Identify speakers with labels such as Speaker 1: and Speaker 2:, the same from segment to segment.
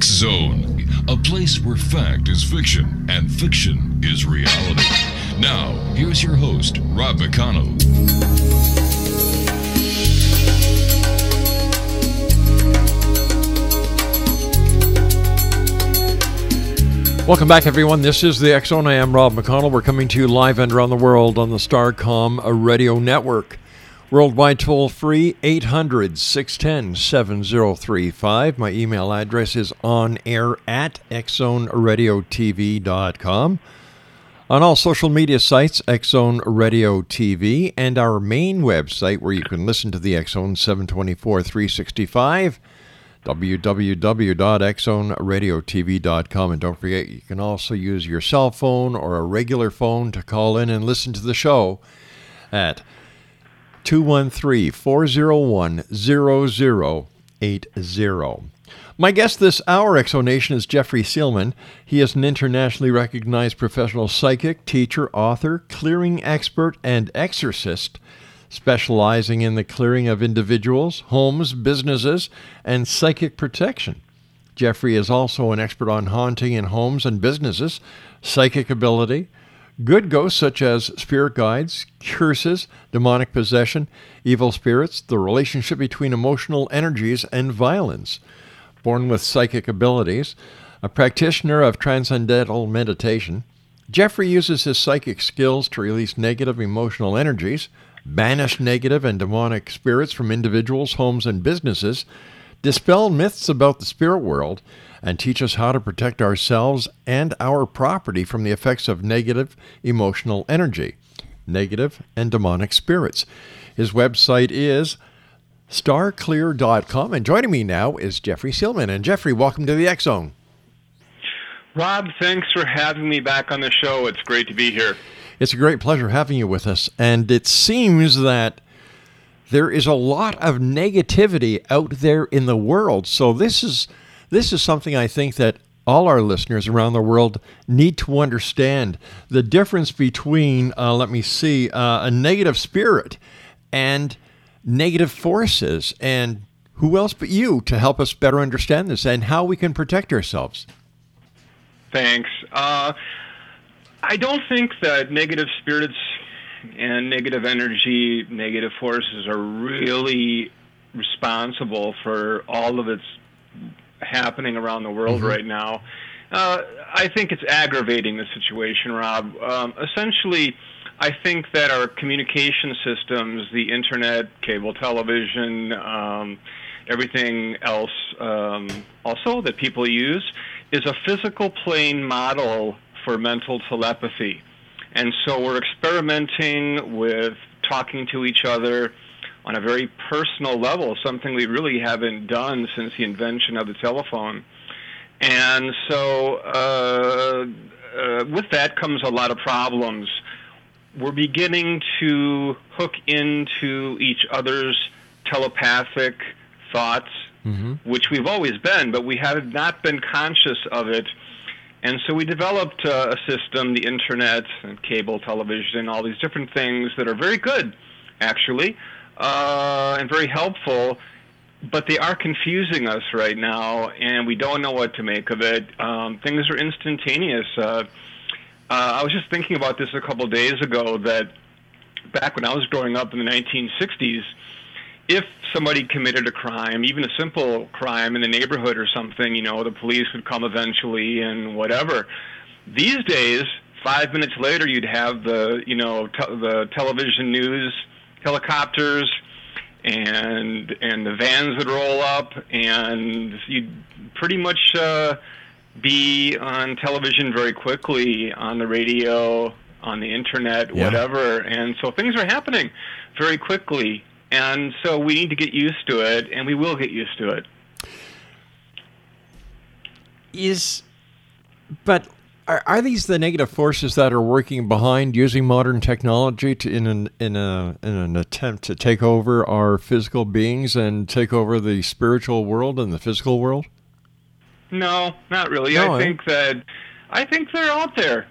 Speaker 1: X Zone, a place where fact is fiction and fiction is reality. Now, here's your host, Rob McConnell.
Speaker 2: Welcome back, everyone. This is the Zone. I am Rob McConnell. We're coming to you live and around the world on the Starcom Radio Network. Worldwide toll free 800 610 7035. My email address is on air at xzoneradiotv.com. On all social media sites, Xzone Radio TV, and our main website where you can listen to the Xzone 724 365 www.xzoneradiotv.com. And don't forget, you can also use your cell phone or a regular phone to call in and listen to the show at 213 401 0080. My guest this hour, Exonation, is Jeffrey Seelman. He is an internationally recognized professional psychic, teacher, author, clearing expert, and exorcist specializing in the clearing of individuals, homes, businesses, and psychic protection. Jeffrey is also an expert on haunting in homes and businesses, psychic ability, good ghosts such as spirit guides, curses, demonic possession, evil spirits, the relationship between emotional energies and violence. Born with psychic abilities, a practitioner of transcendental meditation, Jeffrey uses his psychic skills to release negative emotional energies, banish negative and demonic spirits from individuals, homes, and businesses, dispel myths about the spirit world, and teach us how to protect ourselves and our property from the effects of negative emotional energy, negative and demonic spirits. His website is starclear.com. And joining me now is Jeffrey Seelman. And Jeffrey, welcome to the X Zone.
Speaker 3: Rob, thanks for having me back on the show. It's great to be here.
Speaker 2: It's a great pleasure having you with us. And it seems that there is a lot of negativity out there in the world. So this is this is something I think that all our listeners around the world need to understand the difference between, uh, let me see, uh, a negative spirit and negative forces. And who else but you to help us better understand this and how we can protect ourselves?
Speaker 3: Thanks. Uh, I don't think that negative spirits and negative energy, negative forces are really responsible for all of its happening around the world
Speaker 2: Mhm.
Speaker 3: right now. Uh, I think it's aggravating the situation, Rob. Um, essentially, I think that our communication systems, the internet, cable television, um, everything else um, also that people use, is a physical plane model for mental telepathy. And so we're experimenting with talking to each other on a very personal level, something we really haven't done since the invention of the telephone. And so uh, uh, with that comes a lot of problems. We're beginning to hook into each other's telepathic thoughts, mm-hmm. which we've always been, but we have not been conscious of it. And so we developed uh, a system, the internet and cable television, all these different things that are very good, actually, uh, and very helpful. But they are confusing us right now, and we don't know what to make of it. Um, things are instantaneous. Uh, uh, I was just thinking about this a couple days ago that back when I was growing up in the 1960s, if somebody committed a crime, even a simple crime in the neighborhood or something, you know, the police would come eventually and whatever. These days, five minutes later, you'd have the, you know, te- the television news helicopters and and the vans would roll up and you'd pretty much uh, be on television very quickly on the radio on the internet yeah. whatever and so things are happening very quickly and so we need to get used to it, and we will get used to it.
Speaker 2: Is, but are, are these the negative forces that are working behind using modern technology to, in an in a in an attempt to take over our physical beings and take over the spiritual world and the physical world?
Speaker 3: No, not really. No, I eh? think that I think they're out there.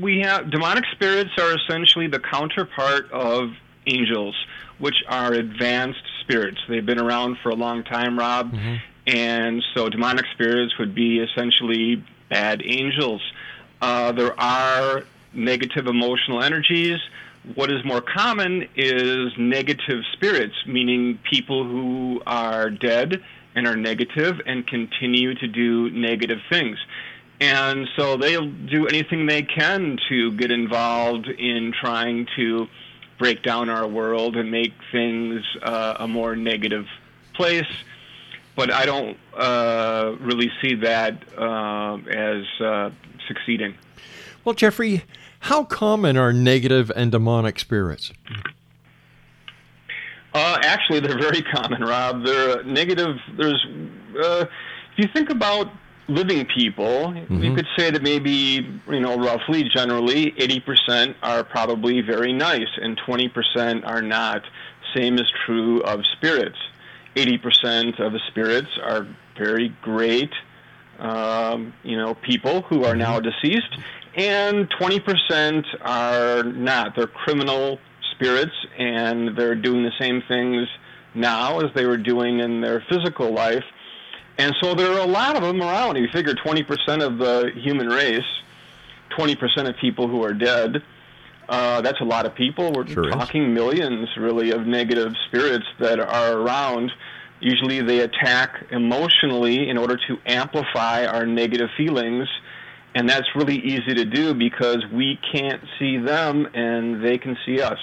Speaker 3: We have demonic spirits are essentially the counterpart of angels which are advanced spirits. They've been around for a long time, Rob. Mm-hmm. And so demonic spirits would be essentially bad angels. Uh, there are negative emotional energies. What is more common is negative spirits, meaning people who are dead and are negative and continue to do negative things. And so they'll do anything they can to get involved in trying to break down our world and make things uh, a more negative place. But I don't uh, really see that uh, as uh, succeeding.
Speaker 2: Well, Jeffrey, how common are negative and demonic spirits?
Speaker 3: Uh, actually, they're very common, Rob. They're negative. There's, uh, if you think about living people, mm-hmm. you could say that maybe, you know, roughly, generally, 80% are probably very nice and 20% are not. Same is true of spirits. 80% of the spirits are very great, um, you know, people who are now mm-hmm. deceased, and 20% are not. They're criminal spirits, and they're doing the same things now as they were doing in their physical life and so there are a lot of them around. You figure 20% of the human race, 20% of people who are dead. Uh, that's a lot of people. We're sure talking is. millions, really, of negative spirits that are around. Usually they attack emotionally in order to amplify our negative feelings. And that's really easy to do because we can't see them and they can see us.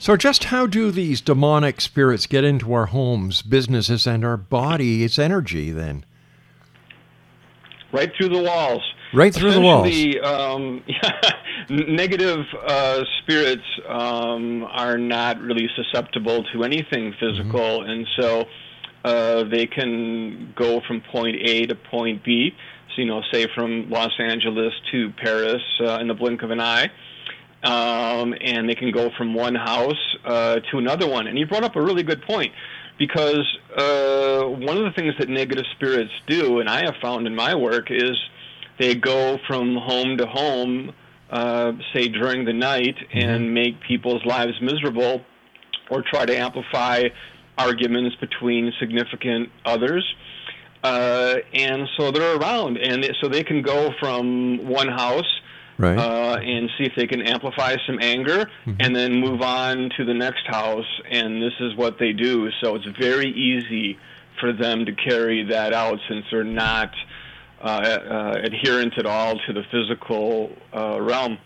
Speaker 2: So, just how do these demonic spirits get into our homes, businesses, and our body's energy then?
Speaker 3: Right through the walls.
Speaker 2: Right through the walls.
Speaker 3: Um, negative uh, spirits um, are not really susceptible to anything physical, mm-hmm. and so uh, they can go from point A to point B. So, you know, say from Los Angeles to Paris uh, in the blink of an eye um, and they can go from one house uh, to another one. And you brought up a really good point because uh, one of the things that negative spirits do, and I have found in my work, is they go from home to home, uh, say during the night, mm-hmm. and make people's lives miserable, or try to amplify arguments between significant others. Uh, and so they're around, and so they can go from one house
Speaker 2: right.
Speaker 3: uh, and see if they can amplify some anger mm-hmm. and then move on to the next house. And this is what they do. So it's very easy for them to carry that out since they're not uh, uh, adherent at all to the physical uh, realm.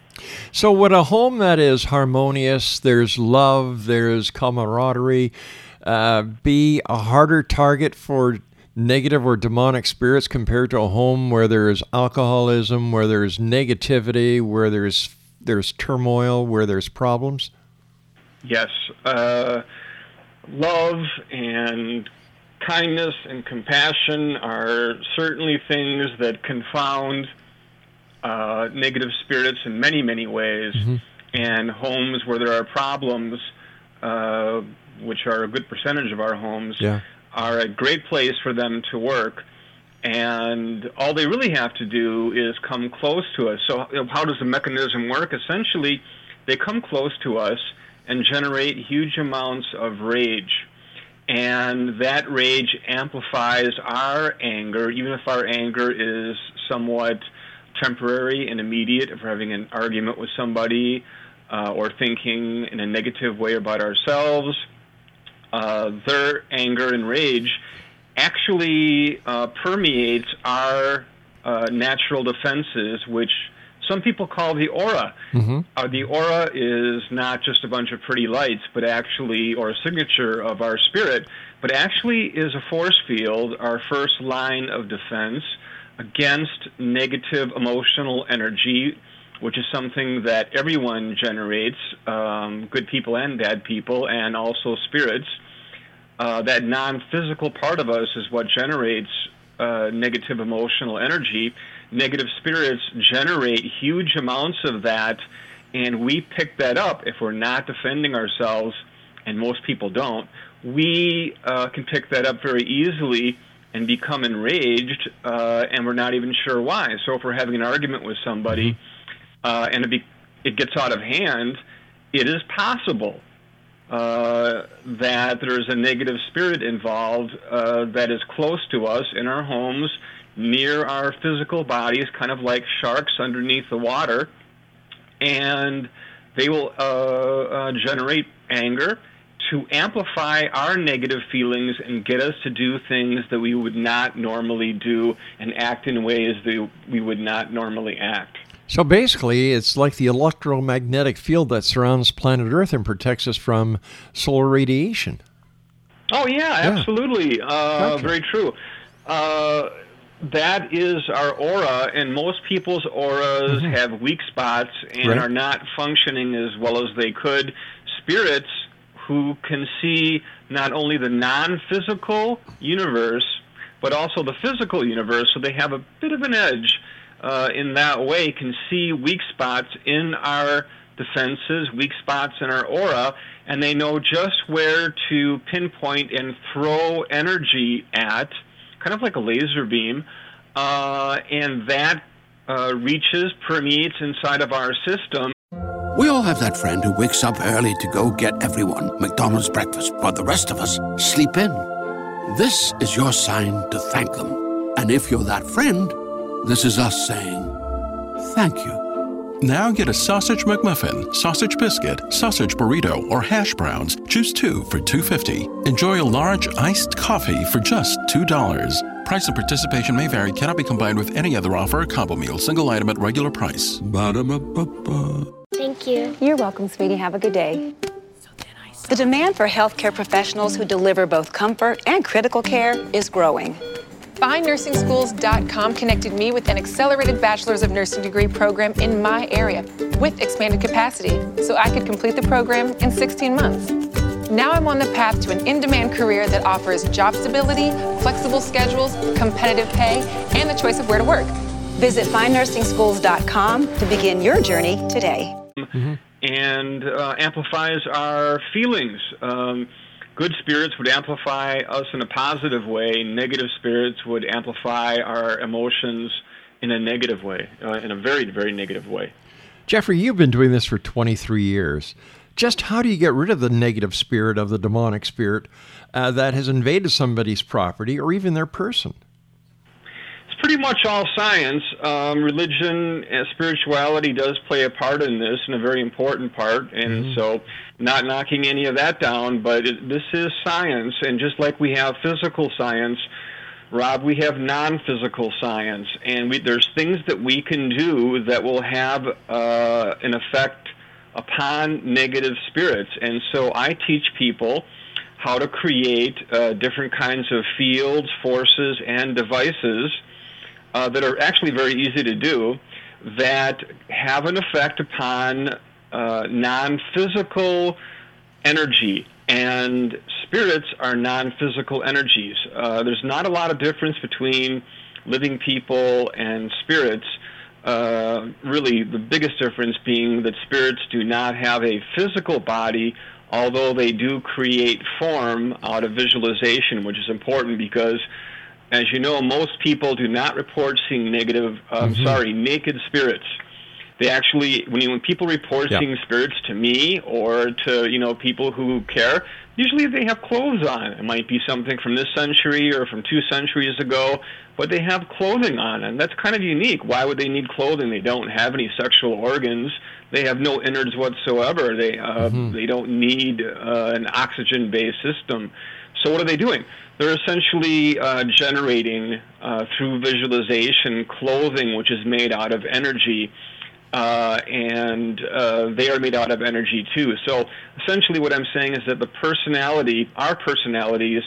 Speaker 2: So, would a home that is harmonious, there's love, there's camaraderie, uh, be a harder target for negative or demonic spirits compared to a home where there's alcoholism, where there's negativity, where there's there's turmoil, where there's problems?
Speaker 3: Yes. Uh, love and kindness and compassion are certainly things that confound uh, negative spirits in many, many ways. Mm-hmm. And homes where there are problems, uh, which are a good percentage of our homes,
Speaker 2: yeah.
Speaker 3: Are a great place for them to work. And all they really have to do is come close to us. So, how does the mechanism work? Essentially, they come close to us and generate huge amounts of rage and that rage amplifies our anger, even if our anger is somewhat temporary and immediate. If we're having an argument with somebody uh, or thinking in a negative way about ourselves, uh, their anger and rage actually uh, permeates our uh, natural defenses, which some people call the aura.
Speaker 2: Mm-hmm.
Speaker 3: Uh, the aura is not just a bunch of pretty lights, but actually, or a signature of our spirit, but actually is a force field, our first line of defense against negative emotional energy, which is something that everyone generates, um, good people and bad people, and also spirits. Uh, that non physical part of us is what generates uh, negative emotional energy negative spirits generate huge amounts of that, and we pick that up if we're not defending ourselves, and most people don't. We uh, can pick that up very easily and become enraged, uh, and we're not even sure why. So if we're having an argument with somebody mm-hmm. Uh, and it, be, it gets out of hand, it is possible uh, that there's a negative spirit involved uh, that is close to us in our homes near our physical bodies, kind of like sharks underneath the water, and they will uh, uh, generate anger to amplify our negative feelings and get us to do things that we would not normally do and act in ways that we would not normally act.
Speaker 2: So basically, it's like the electromagnetic field that surrounds planet Earth and protects us from solar radiation.
Speaker 3: Oh, yeah, yeah. absolutely. Uh, gotcha. Very true. Uh, that is our aura, and most people's auras mm-hmm. have weak spots and right. are not functioning as well as they could. Spirits who can see not only the non physical universe, but also the physical universe, so they have a bit of an edge uh, in that way, can see weak spots in our defenses, weak spots in our aura, and they know just where to pinpoint and throw energy at kind of like a laser beam, uh, and that uh, reaches, permeates inside of our system.
Speaker 4: We all have that friend who wakes up early to go get everyone McDonald's breakfast, while the rest of us sleep in. This is your sign to thank them. And if you're that friend, this is us saying thank you.
Speaker 5: Now get a sausage McMuffin, sausage biscuit, sausage burrito, or hash browns. Choose two for $2.50. Enjoy a large iced coffee for just $2. Price and participation may vary, cannot be combined with any other offer or combo meal, single item at regular price.
Speaker 6: Ba-da-ba-ba-ba.
Speaker 7: Thank you.
Speaker 8: You're welcome, sweetie. Have a good day. The demand for healthcare professionals who deliver both comfort and critical care is growing.
Speaker 9: FindNursingSchools.com connected me with an accelerated Bachelor's of Nursing degree program in my area with expanded capacity so I could complete the program in 16 months. Now I'm on the path to an in demand career that offers job stability, flexible schedules, competitive pay, and the choice of where to work.
Speaker 8: Visit FindNursingSchools.com to begin your journey today.
Speaker 3: Mm-hmm. And uh, amplifies our feelings. Um, good spirits would amplify us in a positive way. Negative spirits would amplify our emotions in a negative way, uh, in a very, very negative way.
Speaker 2: Jeffrey, you've been doing this for 23 years. Just how do you get rid of the negative spirit of the demonic spirit uh, that has invaded somebody's property or even their person?
Speaker 3: Pretty much all science. Um, religion and spirituality does play a part in this, and a very important part. And mm-hmm. so, not knocking any of that down, but it, this is science. And just like we have physical science, Rob, we have non-physical science, and we, there's things that we can do that will have uh, an effect upon negative spirits. And so, I teach people how to create uh, different kinds of fields, forces, and devices uh, that are actually very easy to do that have an effect upon uh, non physical energy. And spirits are non physical energies. Uh, there's not a lot of difference between living people and spirits. Uh, really, the biggest difference being that spirits do not have a physical body, although they do create form out of visualization, which is important because, as you know, most people do not report seeing negative, um, mm-hmm. sorry, naked spirits. They actually, when, you, when people report yeah. seeing spirits to me or to you know people who care, usually they have clothes on. It might be something from this century or from two centuries ago, but they have clothing on, and that's kind of unique. Why would they need clothing? They don't have any sexual organs. They have no innards whatsoever. They uh, mm-hmm. they don't need uh, an oxygen-based system. So what are they doing? They're essentially uh, generating uh, through visualization clothing which is made out of energy uh, and uh, they are made out of energy too. So essentially, what I'm saying is that the personality, our personalities,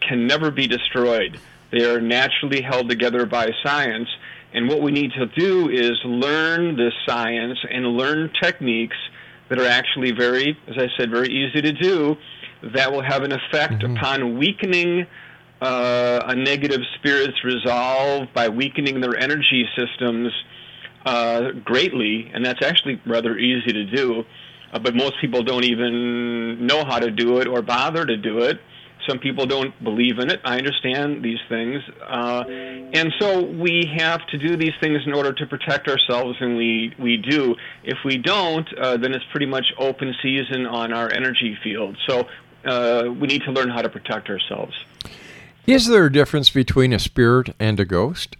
Speaker 3: can never be destroyed. They are naturally held together by science. And what we need to do is learn this science and learn techniques that are actually very, as I said, very easy to do, that will have an effect mm-hmm. upon weakening uh, a negative spirit's resolve by weakening their energy systems uh, greatly, and that's actually rather easy to do. Uh, but most people don't even know how to do it or bother to do it. Some people don't believe in it. I understand these things. Uh, and so we have to do these things in order to protect ourselves, and we, we do. If we don't, uh, then it's pretty much open season on our energy field. So uh, we need to learn how to protect ourselves.
Speaker 2: Is there a difference between a spirit and a ghost?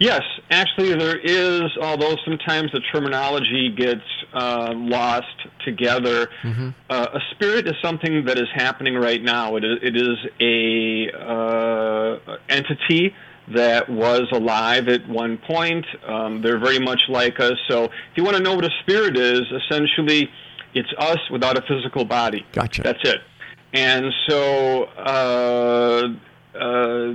Speaker 3: Yes, actually, there is, although sometimes the terminology gets uh, lost together. Mm-hmm. Uh, a spirit is something that is happening right now. It is, it is a uh, entity that was alive at one point. Um, they're very much like us. So, if you want to know what a spirit is, essentially, it's us without a physical body.
Speaker 2: Gotcha.
Speaker 3: That's it. And so, uh, uh,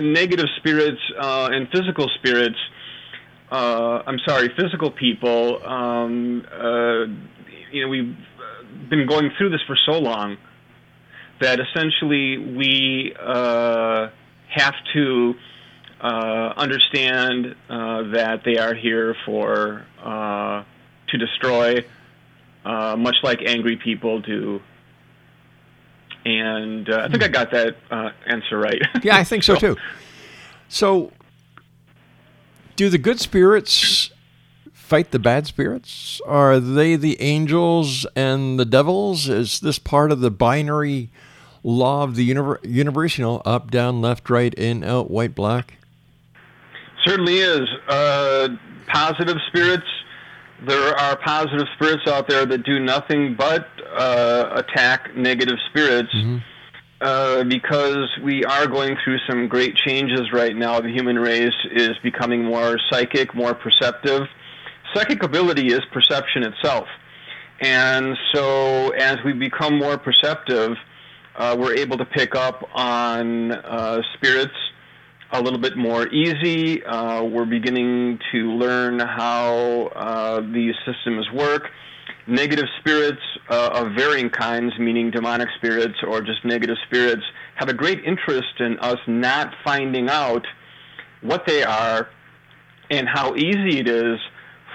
Speaker 3: negative spirits uh, and physical spirits. Uh, I'm sorry, physical people. Um, uh, you know, we've been going through this for so long that essentially we uh, have to uh, understand that they are here for to destroy, much like angry people do and uh, I think I got that uh, answer right.
Speaker 2: yeah, I think so, so too. So, do the good spirits fight the bad spirits? Are they the angels and the devils? Is this part of the binary law of the universe? You know, up, down, left, right, in, out, white, black.
Speaker 3: Certainly is. Uh, positive spirits there are positive spirits out there that do nothing but uh, attack negative spirits. Mm-hmm. Uh, because we are going through some great changes right now. The human race is becoming more psychic, more perceptive. Psychic ability is perception itself. And so, as we become more perceptive, uh, we're able to pick up on uh, spirits a little bit more easy. Uh, we're beginning to learn how uh, these systems work. Negative spirits uh, of varying kinds, meaning demonic spirits or just negative spirits, have a great interest in us not finding out what they are and how easy it is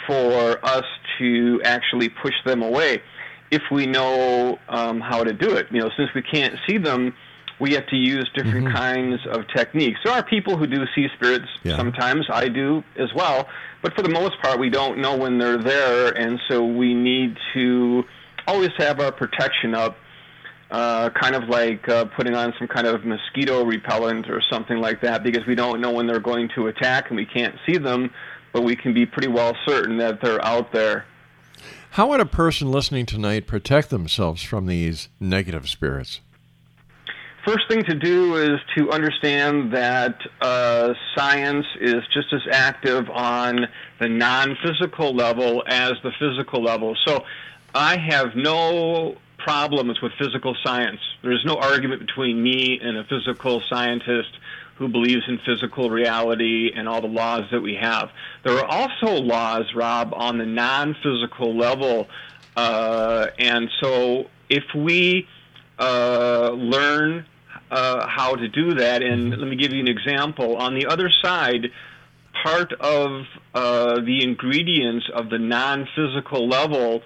Speaker 3: for us to actually push them away if we know um, how to do it. You know, since we can't see them, we have to use different mm-hmm. kinds of techniques. There are people who do see spirits yeah. sometimes. I do as well. But for the most part, we don't know when they're there, and so we need to always have our protection up, uh, kind of like uh, putting on some kind of mosquito repellent or something like that, because we don't know when they're going to attack and we can't see them, but we can be pretty well certain that they're out there.
Speaker 2: How would a person listening tonight protect themselves from these negative spirits?
Speaker 3: First thing to do is to understand that uh, science is just as active on the non physical level as the physical level. So I have no problems with physical science. There's no argument between me and a physical scientist who believes in physical reality and all the laws that we have. There are also laws, Rob, on the non physical level. Uh, and so if we uh, learn uh, how to do that, and let me give you an example. On the other side, part of uh, the ingredients of the non physical level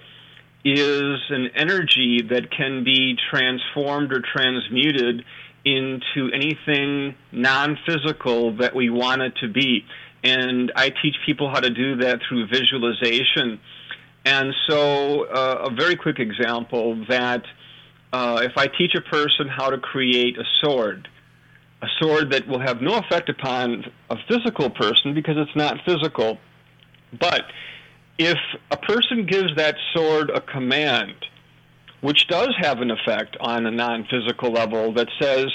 Speaker 3: is an energy that can be transformed or transmuted into anything non physical that we want it to be. And I teach people how to do that through visualization. And so, uh, a very quick example that uh, if I teach a person how to create a sword, a sword that will have no effect upon a physical person because it's not physical, but if a person gives that sword a command, which does have an effect on a non physical level that says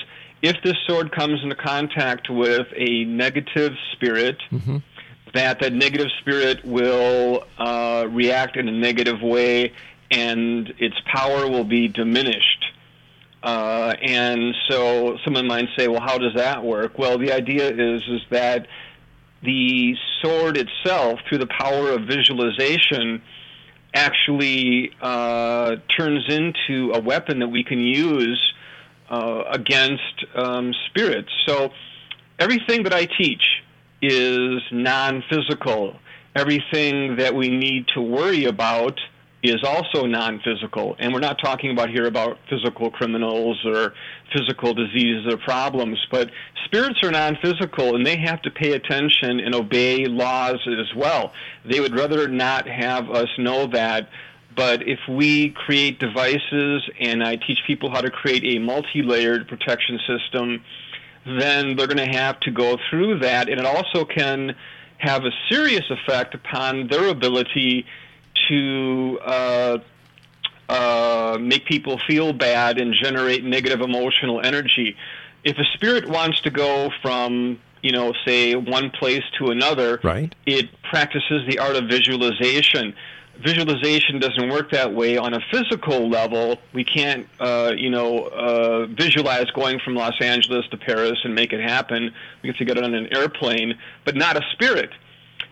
Speaker 3: if this sword comes into contact with a negative spirit, mm-hmm. that that negative spirit will uh, react in a negative way and its power will be diminished. Uh, and so someone might say, well, how does that work? Well, the idea is is that the sword itself, through the power of visualization, actually uh, turns into a weapon that we can use uh, against um, spirits. So everything that I teach is non physical. Everything that we need to worry about is also non-physical. And we're not talking about here about physical criminals or physical diseases or problems but spirits are non-physical and they have to pay attention and obey laws as well. They would rather not have us know that. But if we create devices and I teach people how to create a multi-layered protection system then they're going to have to go through that. And it also can have a serious effect upon their ability to uh, uh, make people feel bad and generate negative emotional energy. If a spirit wants to go from, you know, say one place to another,
Speaker 2: right.
Speaker 3: it practices the art of visualization. Visualization doesn't work that way on a physical level. We can't, uh, you know, uh, visualize going from Los Angeles to Paris and make it happen. We have to get on an airplane, but not a spirit.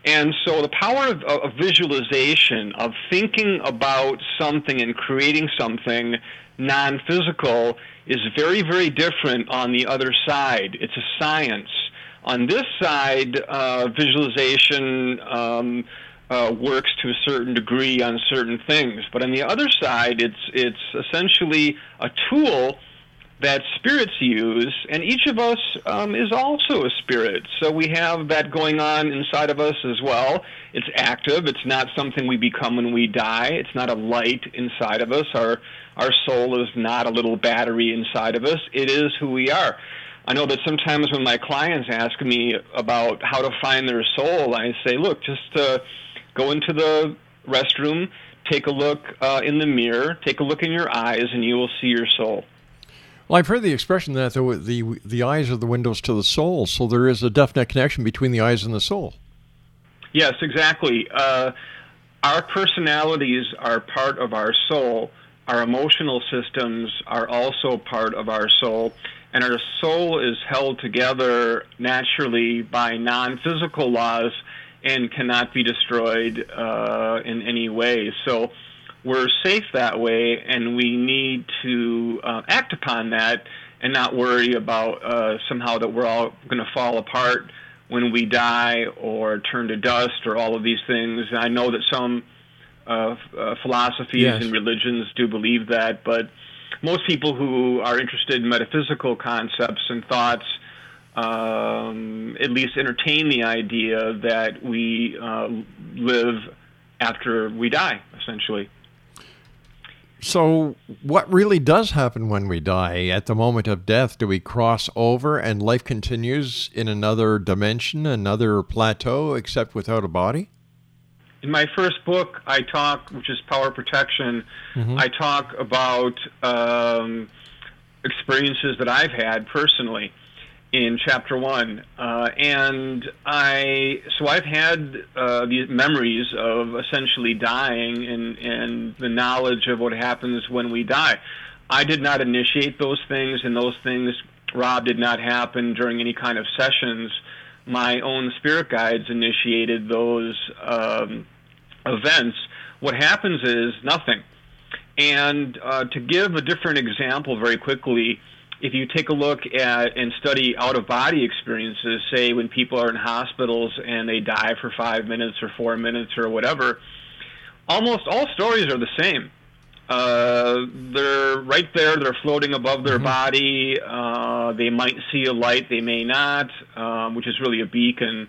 Speaker 3: And so the power of, of, visualization, of thinking about something and creating something non physical, is very, very different on the other side. It's a science. On this side, uh, visualization um, uh, works to a certain degree on certain things. But on the other side, it's, it's essentially a tool that spirits use, and each of us um, is also a spirit. So we have that going on inside of us as well. It's active. It's not something we become when we die. It's not a light inside of us. Our our soul is not a little battery inside of us. It is who we are. I know that sometimes when my clients ask me about how to find their soul, I say, look, just uh, go into the restroom, take a look uh, in the mirror, take a look in your eyes, and you will see your soul.
Speaker 2: Well, I've heard the expression that the, the the eyes are the windows to the soul, so there is a definite connection between the eyes and the soul.
Speaker 3: Yes, exactly. Uh, our personalities are part of our soul. Our emotional systems are also part of our soul, and our soul is held together naturally by non-physical laws and cannot be destroyed uh, in any way. So we're safe that way, and we need to uh, act upon that and not worry about uh, somehow that we're all going to fall apart when we die or turn to dust or all of these things. And I know that some uh, uh, philosophies yes. and religions do believe that, but most people who are interested in metaphysical concepts and thoughts um, at least entertain the idea that we uh, live after we die, essentially.
Speaker 2: So, what really does happen when we die? At the moment of death, do we cross over and life continues in another dimension, another plateau, except without a body?
Speaker 3: In my first book, I talk, which is Power Protection, mm-hmm. I talk about um, experiences that I've had personally in chapter one, uh, and I so I've had uh, these memories of essentially dying and and the knowledge of what happens when we die. I did not initiate those things, and those things Rob did not happen during any kind of sessions, my own spirit guides initiated those um, events. What happens is nothing. And uh, to give a different example very quickly, if you take a look at and study out of body experiences, say when people are in hospitals and they die for five minutes or four minutes or whatever, almost all stories are the same. Uh, they're right there, they're floating above their mm-hmm. body. Uh, they might see a light, they may not, um, which is really a beacon.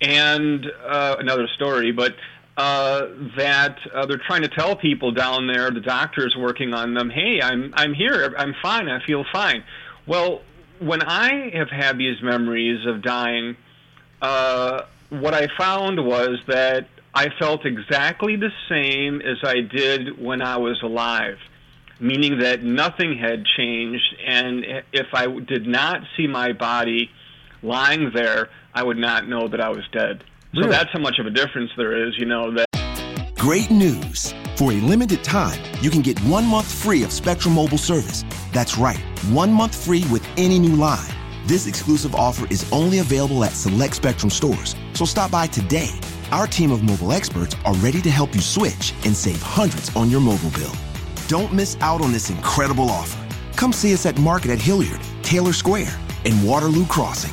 Speaker 3: And uh, another story, but uh, that uh, they're trying to tell people down there, the doctors working on them, hey, I'm I'm here, I'm fine, I feel fine. Well, when I have had these memories of dying, uh, what I found was that I felt exactly the same as I did when I was alive, meaning that nothing had changed, and if I did not see my body lying there, I would not know that I was dead. Really? So that's how much of a difference there is, you know. That
Speaker 7: Great news! For a limited time, you can get one month free of Spectrum Mobile service. That's right, one month free with any new line. This exclusive offer is only available at select Spectrum stores, so stop by today. Our team of mobile experts are ready to help you switch and save hundreds on your mobile bill. Don't miss out on this incredible offer. Come see us at Market at Hilliard, Taylor Square, and Waterloo Crossing.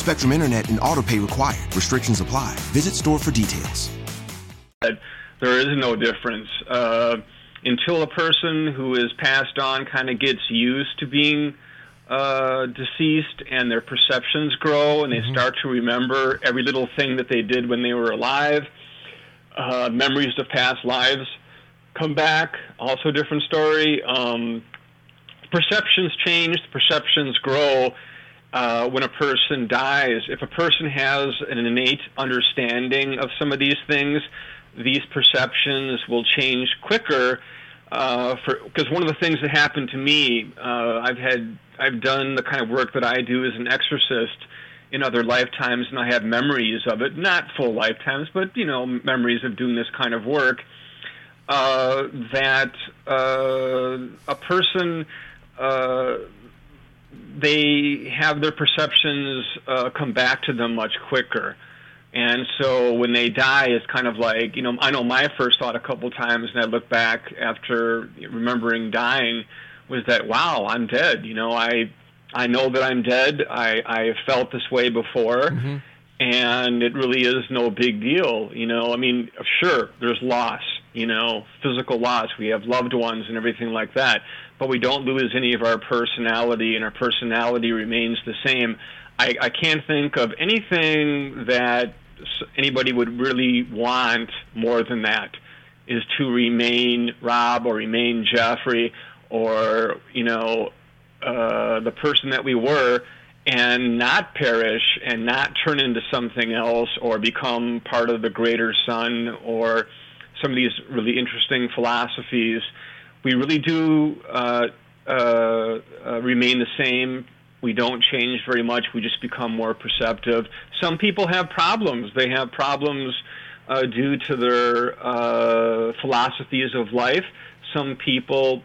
Speaker 7: Spectrum Internet and autopay required. Restrictions apply. Visit store for details.
Speaker 3: There is no difference. Uh, until a person who is passed on kind of gets used to being uh, deceased and their perceptions grow and they mm-hmm. start to remember every little thing that they did when they were alive, uh, memories of past lives come back. Also, different story. Um, perceptions change, perceptions grow uh, when a person dies, if a person has an innate understanding of some of these things, these perceptions will change quicker. Uh, because one of the things that happened to me, uh, I've had, I've done the kind of work that I do as an exorcist in other lifetimes, and I have memories of it, not full lifetimes, but you know, memories of doing this kind of work. Uh, that uh, a person uh, they have their perceptions uh, come back to them much quicker. And so when they die, it's kind of like, you know, I know my first thought a couple times, and I look back after remembering dying, was that, wow, I'm dead. You know, I, I know that I'm dead. I, I have felt this way before. Mm-hmm. And it really is no big deal, you know. I mean, sure, there's loss, you know, physical loss. We have loved ones and everything like that but we don't lose any of our personality, and our personality remains the same. I, I can't think of anything that anybody would really want more than that is to remain Rob or remain Jeffrey or you know uh, the person that we were and not perish and not turn into something else or become part of the greater sun or some of these really interesting philosophies we really do uh, uh, uh, remain the same. We don't change very much. We just become more perceptive. Some people have problems. They have problems uh, due to their uh, philosophies of life. Some people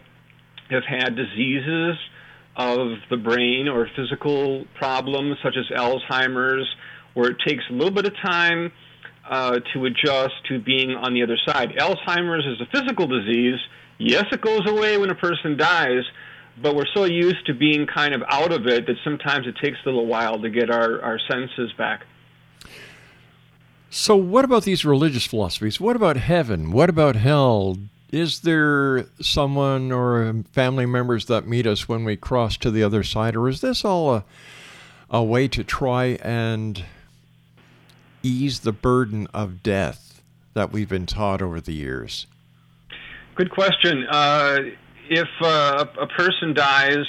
Speaker 3: have had diseases of the brain or physical problems such as Alzheimer's, where it takes a little bit of time uh, to adjust to being on the other side. Alzheimer's is a physical disease Yes, it goes away when a person dies, but we're so used to being kind of out of it that sometimes it takes a little while to get our, our senses back.
Speaker 2: So, what about these religious philosophies? What about heaven? What about hell? Is there someone or family members that meet us when we cross to the other side, or is this all a, a way to try and ease the burden of death that we've been taught over the years?
Speaker 3: Good question. Uh, if uh, a person dies,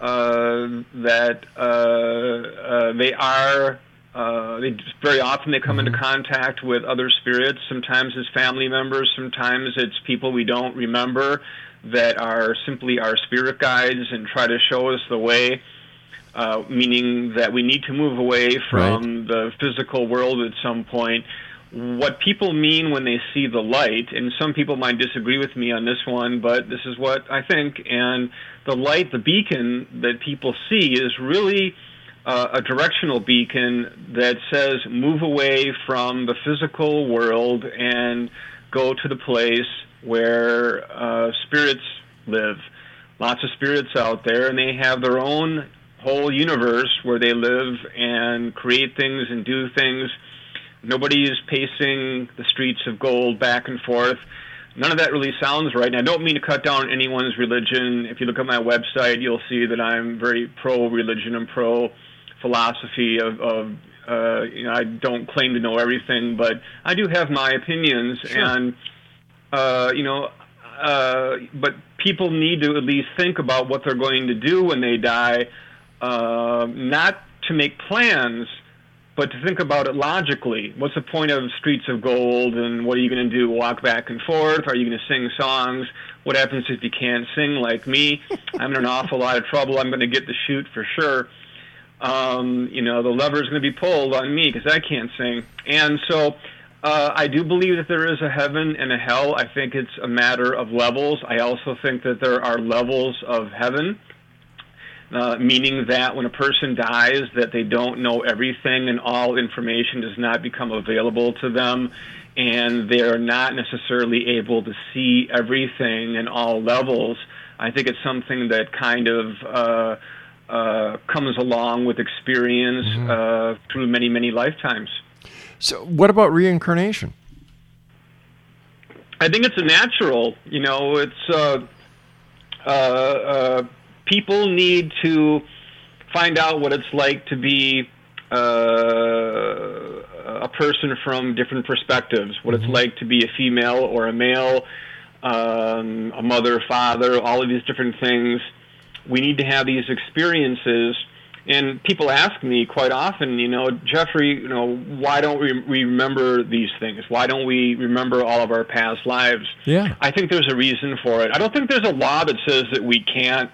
Speaker 3: uh, that uh, uh, they are. Uh, they very often they come into contact with other spirits. Sometimes it's family members. Sometimes it's people we don't remember that are simply our spirit guides and try to show us the way. Uh, meaning that we need to move away from the physical world at some point. What people mean when they see the light, and some people might disagree with me on this one, but this is what I think. And the light, the beacon that people see, is really uh, a directional beacon that says move away from the physical world and go to the place where uh, spirits live. Lots of spirits out there, and they have their own whole universe where they live and create things and do things. Nobody is pacing the streets of gold back and forth. None of that really sounds right. And I don't mean to cut down anyone's religion. If you look at my website, you'll see that I'm very pro religion and pro philosophy of, of uh, you know, I don't claim to know everything, but I do have my opinions.
Speaker 2: Sure.
Speaker 3: And, uh, you know, uh, but people need to at least think about what they're going to do when they die uh, not to make plans, but to think about it logically. What's the point of Streets of Gold, and what are you going to do? Walk back and forth? Are you going to sing songs? What happens if you can't sing like me? I'm in an awful lot of trouble. I'm going to get the chute for sure. Um, you know, the lever is going to be pulled on me because I can't sing. And so uh, I do believe that there is a heaven and a hell. I think it's a matter of levels. I also think that there are levels of heaven uh, meaning that when a person dies, that they don't know everything and all information does not become available to them, and they're not necessarily able to see everything in all levels. I think it's something that kind of uh, uh, comes along with experience
Speaker 2: Mm-hmm.
Speaker 3: uh, through many, many lifetimes.
Speaker 2: So, what about reincarnation?
Speaker 3: I think it's a natural. You know, it's uh, uh, uh, people need to find out what it's like to be uh, a person from different perspectives. What it's like to be a female or a male, um, a mother, father, all of these different things. We need to have these experiences. And people ask me quite often, you know, Jeffrey, you know, why don't we we remember these things? Why don't we remember all of our past lives?
Speaker 2: Yeah.
Speaker 3: I think there's a reason for it. I don't think there's a law that says that we can't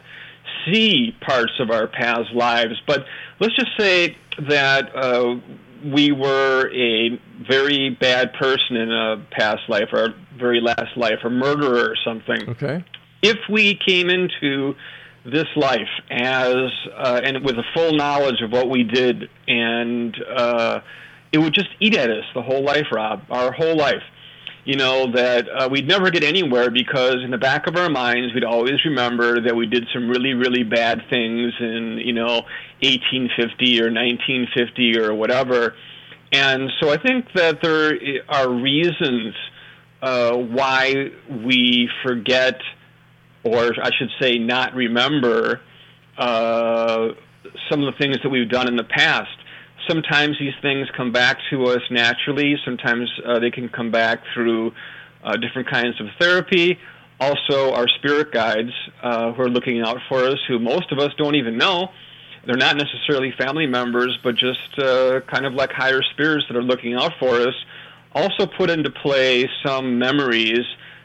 Speaker 3: see parts of our past lives, but let's just say that uh, we were a very bad person in a past life or a very last life, a murderer or something
Speaker 2: Okay.
Speaker 3: if we came into this life as uh, and with a full knowledge of what we did, and uh, it would just eat at us the whole life, Rob, our whole life. You know that uh, we'd never get anywhere because in the back of our minds we'd always remember that we did some really really bad things in you know 1850 or 1950 or whatever, and so I think that there are reasons uh, why we forget or I should say, not remember uh, some of the things that we've done in the past. Sometimes these things come back to us naturally. Sometimes uh, they can come back through uh, different kinds of therapy. Also, our spirit guides uh, who are looking out for us, who most of us don't even know. They're not necessarily family members, but just uh, kind of like higher spirits that are looking out for us. Also, put into play some memories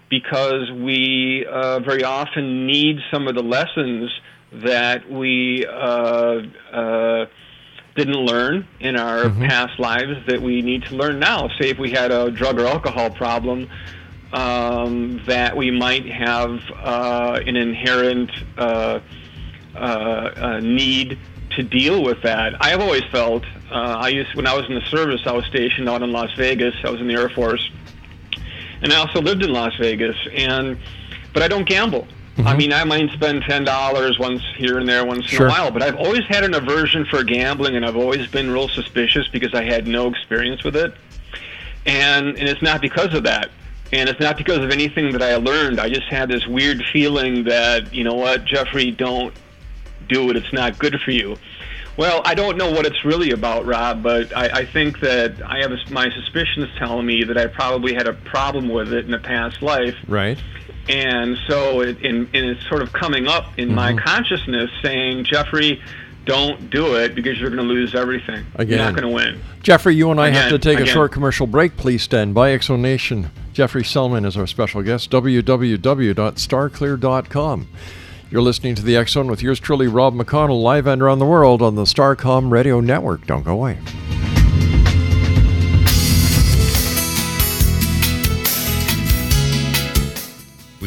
Speaker 3: because we uh, very often need some of the lessons that we uh, didn't learn in our past lives that we need to learn now. Say if we had a drug or alcohol problem, um, that we might have uh, an inherent uh, uh, uh, need to deal with that. I have always felt uh, I used when I was in the service, I was stationed out in Las Vegas. I was in the Air Force, and I also lived in Las Vegas. And but I don't gamble. Mm-hmm. I mean, I might spend ten dollars once here and there, once
Speaker 2: Sure.
Speaker 3: in a while. But I've always had an aversion for gambling, and I've always been real suspicious because I had no experience with it. And and it's not because of that. And it's not because of anything that I learned. I just had this weird feeling that, you know what, Jeffrey, don't do it. It's not good for you. Well, I don't know what it's really about, Rob, but I, I think that I have a, my suspicions telling me that I probably had a problem with it in a past life.
Speaker 2: Right.
Speaker 3: And so it, in, and it's sort of coming up in my
Speaker 10: Mhm.
Speaker 3: consciousness saying, Jeffrey, don't do it because you're going to lose everything.
Speaker 10: Again.
Speaker 3: You're not going to win.
Speaker 10: Jeffrey, you and I have to
Speaker 3: Again,
Speaker 10: take a short commercial break. Please stand by. Exonation. Jeffrey Seelman is our special guest. www.starclear.com. You're listening to the X Zone with yours truly, Rob McConnell, live and around the world on the Starcom Radio Network. Don't go away.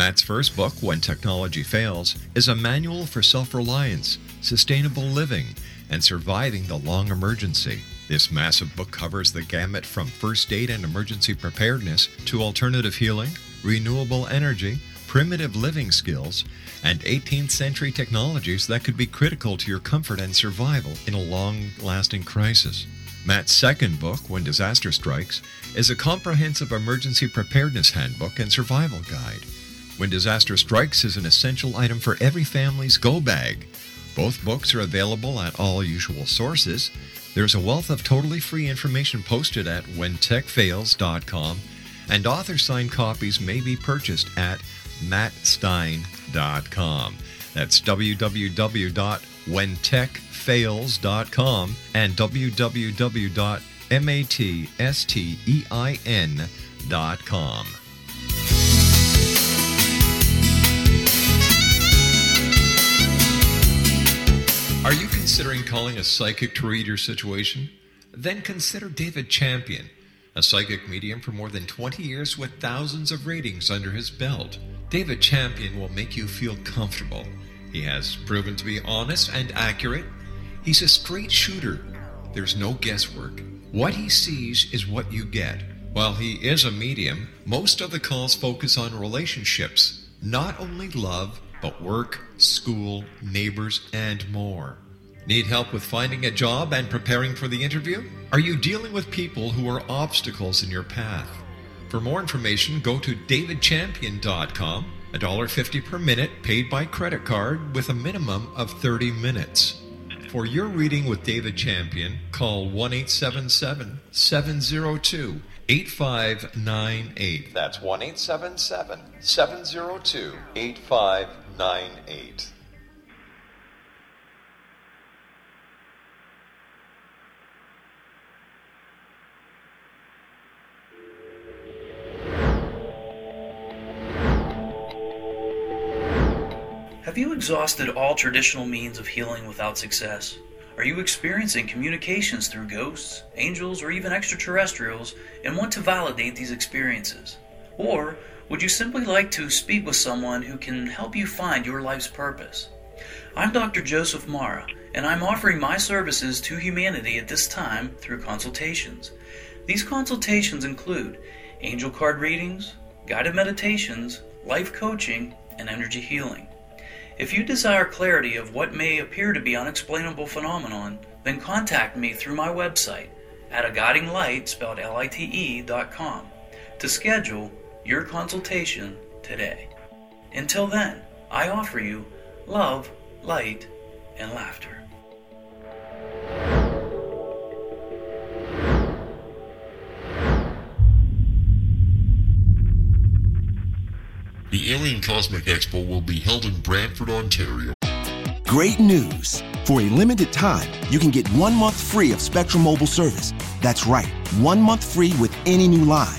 Speaker 2: Matt's first book, When Technology Fails, is a manual for self reliance, sustainable living, and surviving the long emergency. This massive book covers the gamut from first aid and emergency preparedness to alternative healing, renewable energy, primitive living skills, and 18th century technologies that could be critical to your comfort and survival in a long lasting crisis. Matt's second book, When Disaster Strikes, is a comprehensive emergency preparedness handbook and survival guide. When Disaster Strikes is an essential item for every family's go bag. Both books are available at all usual sources. There's a wealth of totally free information posted at whentechfails.com, and author signed copies may be purchased at mattstein.com. That's www.whentechfails.com and www.mattstein.com. Are you considering calling a psychic to read your situation? Then consider David Champion, a psychic medium for more than 20 years with thousands of ratings under his belt. David Champion will make you feel comfortable. He has proven to be honest and accurate. He's a straight shooter. There's no guesswork. What he sees is what you get. While he is a medium, most of the calls focus on relationships, not only love, but work, school, neighbors, and more. Need help with finding a job and preparing for the interview? Are you dealing with people who are obstacles in your path? For more information, go to davidchampion.com, $1.50 per minute paid by credit card with a minimum of 30 minutes. For your reading with David Champion, call 1 877 702 8598. That's 1 877 702 8598.
Speaker 11: Have you exhausted all traditional means of healing without success? Are you experiencing communications through ghosts, angels, or even extraterrestrials and want to validate these experiences? Or would you simply like to speak with someone who can help you find your life's purpose? I'm Dr. Joseph Mara, and I'm offering my services to humanity at this time through consultations. These consultations include angel card readings, guided meditations, life coaching, and energy healing. If you desire clarity of what may appear to be unexplainable phenomenon, then contact me through my website at a guiding light spelled L-I-T-E dot com to schedule your consultation today. Until then, I offer you love, light, and laughter.
Speaker 1: The Alien Cosmic Expo will be held in Brantford, Ontario.
Speaker 7: Great news! For a limited time, you can get one month free of Spectrum Mobile service. That's right, one month free with any new line.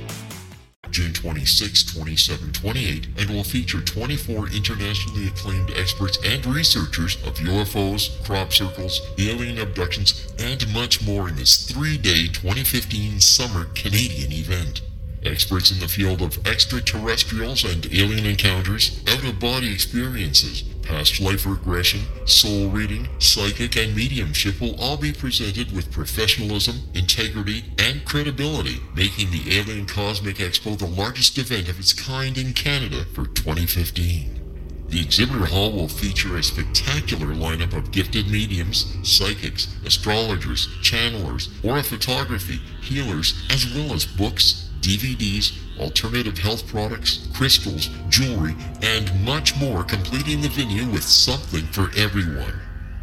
Speaker 1: June 26, 27, 28, and will feature 24 internationally acclaimed experts and researchers of UFOs, crop circles, alien abductions, and much more in this three-day 2015 summer Canadian event. Experts in the field of extraterrestrials and alien encounters, out-of-body experiences, past life regression, soul reading, psychic, and mediumship will all be presented with professionalism, integrity, and credibility, making the Alien Cosmic Expo the largest event of its kind in Canada for 2015. The exhibitor hall will feature a spectacular lineup of gifted mediums, psychics, astrologers, channelers, aura photography, healers, as well as books, DVDs, alternative health products, crystals, jewelry, and much more, completing the venue with something for everyone.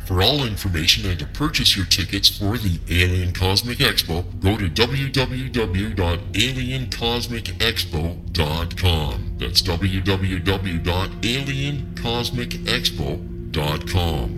Speaker 1: For all information and to purchase your tickets for the Alien Cosmic Expo, go to www.aliencosmicexpo.com. That's www.aliencosmicexpo.com.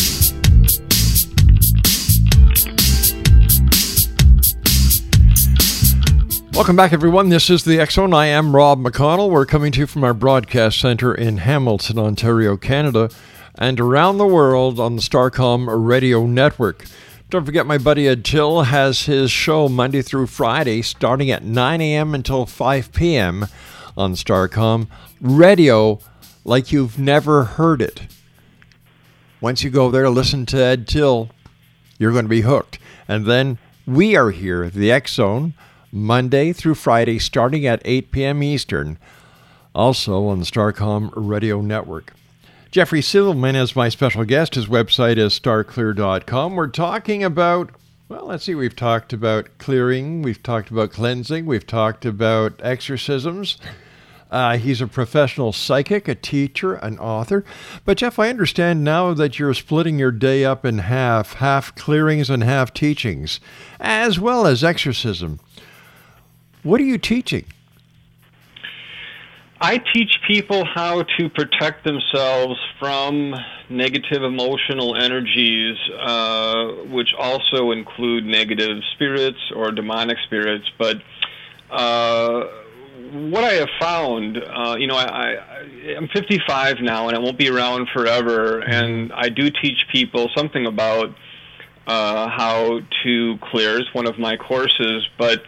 Speaker 2: Welcome back, everyone. This is the Zone. I am Rob McConnell. We're coming to you from our broadcast center in Hamilton, Ontario, Canada, and around the world on the Starcom Radio Network. Don't forget, my buddy Ed Till has his show Monday through Friday, starting at 9 a.m. until 5 p.m. on Starcom Radio, like you've never heard it. Once you go there, listen to Ed Till, you're going to be hooked. And then we are here, the Zone. Monday through Friday, starting at 8 p.m. Eastern, also on the Starcom Radio Network. Jeffrey Seelman is my special guest. His website is starclear.com. We're talking about, well, let's see, we've talked about clearing, we've talked about cleansing, we've talked about exorcisms. Uh, he's a professional psychic, a teacher, an author. But, Jeff, I understand now that you're splitting your day up in half half clearings and half teachings, as well as exorcism. What are you teaching?
Speaker 3: I teach people how to protect themselves from negative emotional energies, uh, which also include negative spirits or demonic spirits. But uh, what I have found, uh, you know, I, I, I'm 55 now and I won't be around forever, and I do teach people something about uh, how to clear. It's one of my courses, but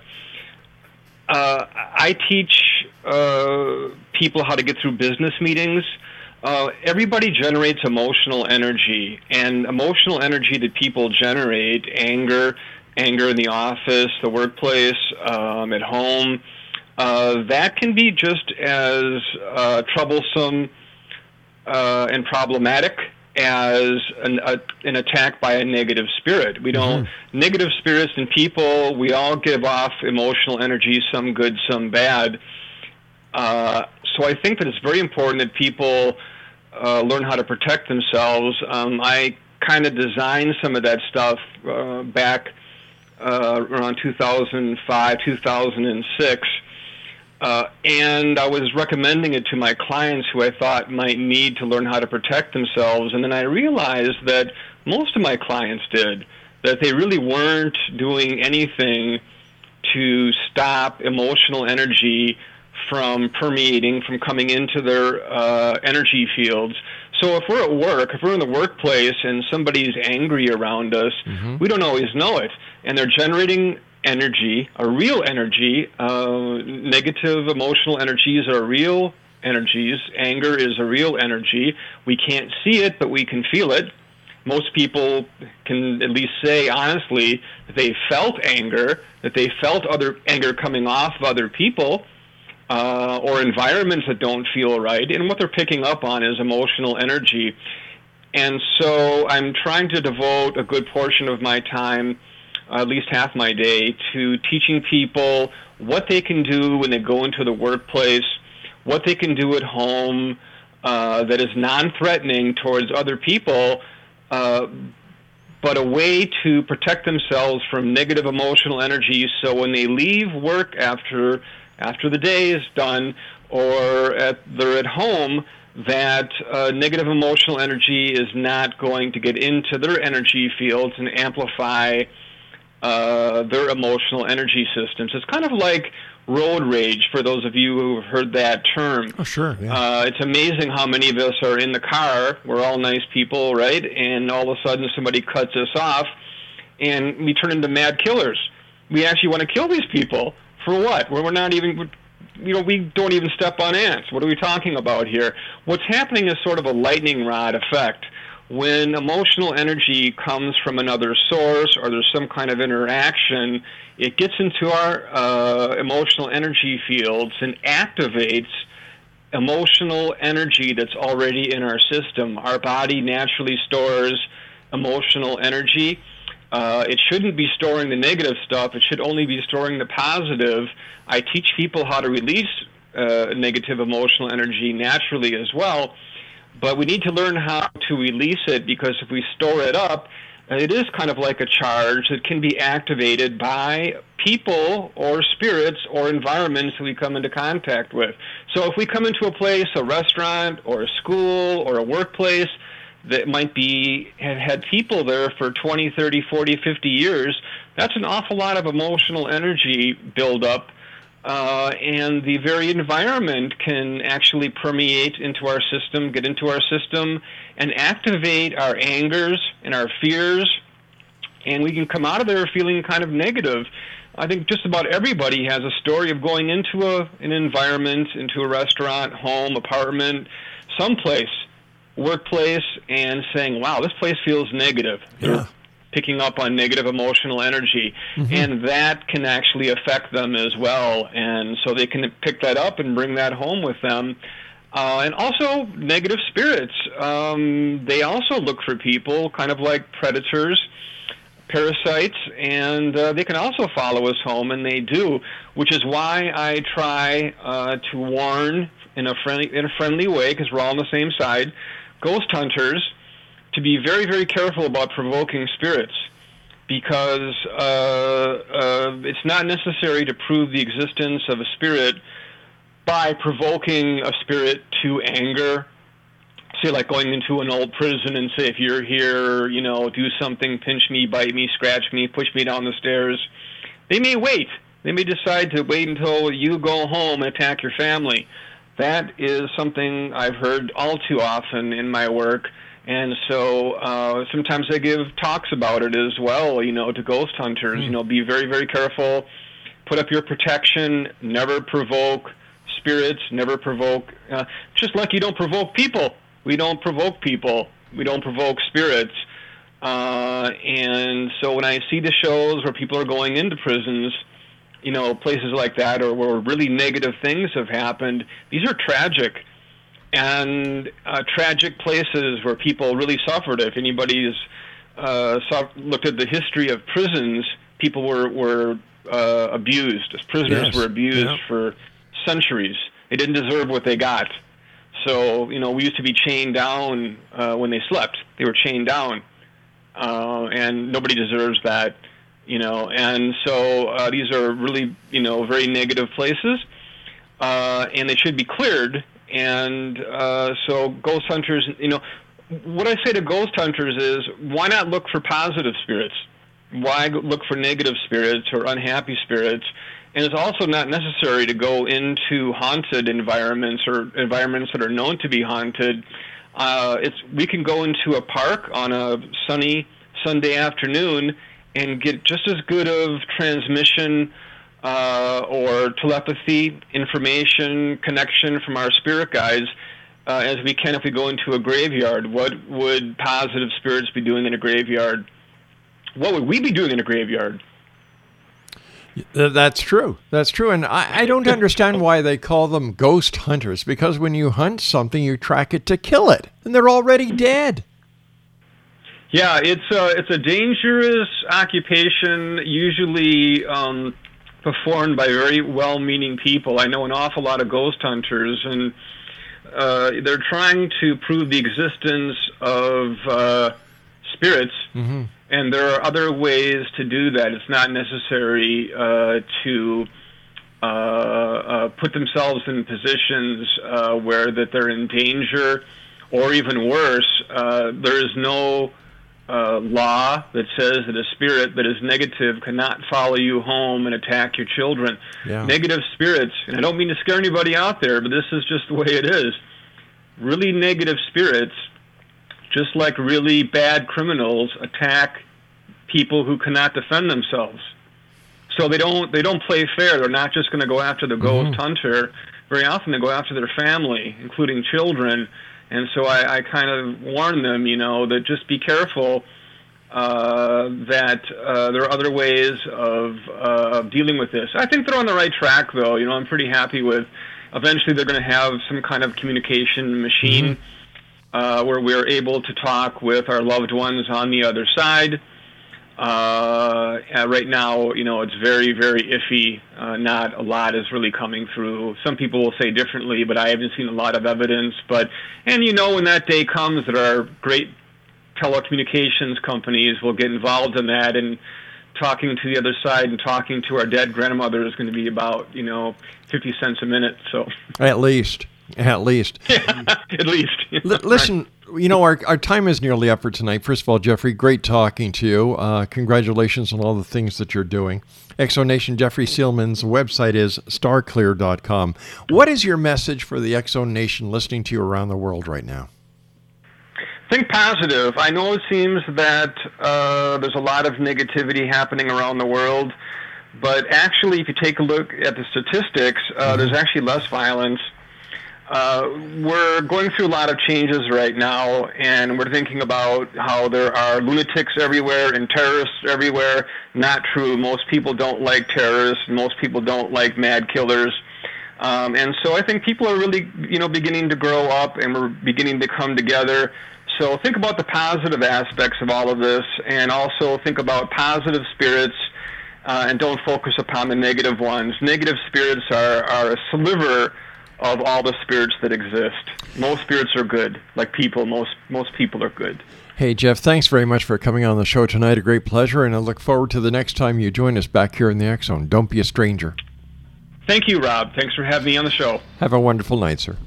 Speaker 3: uh, I teach uh, people how to get through business meetings. Uh, everybody generates emotional energy, and emotional energy that people generate anger, anger in the office, the workplace, um, at home uh, that can be just as uh, troublesome uh, and problematic as an, a, an attack by a negative spirit. We don't mm-hmm. negative spirits and people. We all give off emotional energy, some good, some bad. Uh, so I think that it's very important that people uh, learn how to protect themselves. Um, I kind of designed some of that stuff uh, back uh, around 2005, 2006. Uh, and I was recommending it to my clients who I thought might need to learn how to protect themselves. And then I realized that most of my clients did, that they really weren't doing anything to stop emotional energy from permeating, from coming into their uh, energy fields. So if we're at work, if we're in the workplace and somebody's angry around us, mm-hmm. we don't always know it. And they're generating energy, a real energy. Uh, negative emotional energies are real energies. Anger is a real energy. We can't see it, but we can feel it. Most people can at least say honestly that they felt anger, that they felt other anger coming off of other people. Uh, or environments that don't feel right, and what they're picking up on is emotional energy. And so I'm trying to devote a good portion of my time at least half my day to teaching people what they can do when they go into the workplace, what they can do at home uh, that is non-threatening towards other people, uh, but a way to protect themselves from negative emotional energy. So when they leave work after after the day is done, or at, they're at home, that uh, negative emotional energy is not going to get into their energy fields and amplify uh, their emotional energy systems. It's kind of like road rage for those of you who have heard that term.
Speaker 2: Oh, sure. Yeah.
Speaker 3: Uh, it's amazing how many of us are in the car. We're all nice people, right? And all of a sudden somebody cuts us off and we turn into mad killers. We actually want to kill these people. For what? We're not even you know, we don't even step on ants. What are we talking about here? What's happening is sort of a lightning rod effect when emotional energy comes from another source or there's some kind of interaction, it gets into our uh, emotional energy fields and activates emotional energy that's already in our system. Our body naturally stores emotional energy. Uh, it shouldn't be storing the negative stuff. It should only be storing the positive. I teach people how to release uh, negative emotional energy naturally as well but we need to learn how to release it because if we store it up, uh, it is kind of like a charge that can be activated by people or spirits or environments we come into contact with. So if we come into a place, a restaurant or a school or a workplace that might be have had people there for 20, 30, 40, 50 years, that's an awful lot of emotional energy buildup uh, and the very environment can actually permeate into our system, get into our system, and activate our angers and our fears, and we can come out of there feeling kind of negative. I think just about everybody has a story of going into a, an environment, into a restaurant, home, apartment, someplace, workplace, and saying, wow, this place feels negative.
Speaker 2: Yeah
Speaker 3: picking up on negative emotional energy, mm-hmm. and that can actually affect them as well. And so they can pick that up and bring that home with them. Uh, and also negative spirits. Um, they also look for people, kind of like predators, parasites, and uh, they can also follow us home, and they do. Which is why I try uh, to warn in a friendly in a friendly way, because we're all on the same side. Ghost hunters to be very, very careful about provoking spirits because uh, uh, it's not necessary to prove the existence of a spirit by provoking a spirit to anger. Say, like going into an old prison and say, if you're here, you know, do something, pinch me, bite me, scratch me, push me down the stairs. They may wait. They may decide to wait until you go home and attack your family. That is something I've heard all too often in my work and so uh, sometimes I give talks about it as well, you know, to ghost hunters. Mm. You know, be very, very careful. Put up your protection. Never provoke spirits. Never provoke. Uh, just like you don't provoke people. We don't provoke people. We don't provoke spirits. Uh, and so when I see the shows where people are going into prisons, you know, places like that, or where really negative things have happened, these are tragic and uh, tragic places where people really suffered. If anybody's uh, saw, looked at the history of prisons, people were were uh, abused. Prisoners yes. were abused yeah. for centuries. They didn't deserve what they got. So you know, we used to be chained down uh, when they slept. They were chained down, uh, and nobody deserves that. You know, and so uh, these are really you know very negative places, uh, and they should be cleared and uh, so ghost hunters, you know, what I say to ghost hunters is why not look for positive spirits? Why look for negative spirits or unhappy spirits? And it's also not necessary to go into haunted environments or environments that are known to be haunted. Uh, it's we can go into a park on a sunny Sunday afternoon and get just as good of transmission uh, or telepathy, information, connection from our spirit guides uh, as we can if we go into a graveyard. What would positive spirits be doing in a graveyard? What would we be doing in a graveyard?
Speaker 2: That's true. That's true. And I, I, don't understand why they call them ghost hunters because when you hunt something, you track it to kill it, and they're already dead.
Speaker 3: Yeah, it's a, it's a dangerous occupation, usually um, performed by very well meaning people. I know an awful lot of ghost hunters, and uh, they're trying to prove the existence of uh, spirits.
Speaker 2: Mm-hmm
Speaker 3: and there are other ways to do that. It's not necessary uh, to uh, uh, put themselves in positions uh, where that they're in danger, or even worse, uh, there is no uh, law that says that a spirit that is negative cannot follow you home and attack your children.
Speaker 2: Yeah.
Speaker 3: Negative spirits, and I don't mean to scare anybody out there, but this is just the way it is. Really negative spirits just like really bad criminals attack people who cannot defend themselves. So they don't they don't play fair. They're not just going to go after the ghost
Speaker 2: Mm-hmm.
Speaker 3: hunter. Very often they go after their family, including children. And so I, I kind of warn them, you know, that just be careful. Uh, that uh, there are other ways of uh, of dealing with this. I think they're on the right track, though. You know, I'm pretty happy with. Eventually, they're going to have some kind of communication machine uh, where we're able to talk with our loved ones on the other side. Uh, right now, you know, it's very, very iffy. Uh, not a lot is really coming through. Some people will say differently, but I haven't seen a lot of evidence. But and you know, when that day comes, there are great telecommunications companies will get involved in that and talking to the other side and talking to our dead grandmother is going to be about you know 50 cents a minute so
Speaker 2: At least. At least.
Speaker 3: at least
Speaker 2: L- listen, you know, our, our time is nearly up for tonight. First of all, Jeffrey, great talking to you. Uh, congratulations on all the things that you're doing. Exonation Jeffrey Seelman's website is starclear.com. What is your message for the Exo Nation listening to you around the world right now?
Speaker 3: think positive. I know it seems that uh, there's a lot of negativity happening around the world, but actually, if you take a look at the statistics, uh, there's actually less violence. Uh, we're going through a lot of changes right now, and we're thinking about how there are lunatics everywhere and terrorists everywhere. Not true. Most people don't like terrorists. Most people don't like mad killers. Um, and so I think people are really, you know, beginning to grow up, and we're beginning to come together. So think about the positive aspects of all of this, and also think about positive spirits, uh, and don't focus upon the negative ones. Negative spirits are, are a sliver of all the spirits that exist. Most spirits are good, like people. Most most people are good.
Speaker 2: Hey, Jeff, thanks very much for coming on the show tonight. A great pleasure, and I look forward to the next time you join us back here in the X Zone. Don't be a stranger.
Speaker 3: Thank you, Rob. Thanks for having me on the show.
Speaker 2: Have a wonderful night, sir.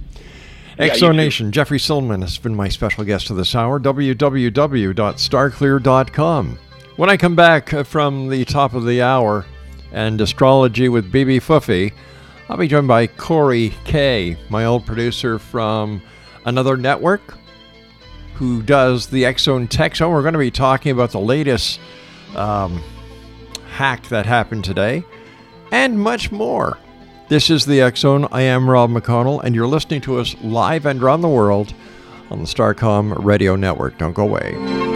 Speaker 3: Yeah,
Speaker 2: Exo. Nation, Jeffrey Seelman has been my special guest of this hour. www.starclear.com. When I come back from the top of the hour and astrology with BB Fuffy, I'll be joined by Corey Kay, my old producer from another network who does the X Zone Tech Zone. We're going to be talking about the latest um, hack that happened today and much more. This is the X Zone. I am Rob McConnell, and you're listening to us live and around the world on the Starcom Radio Network. Don't go away.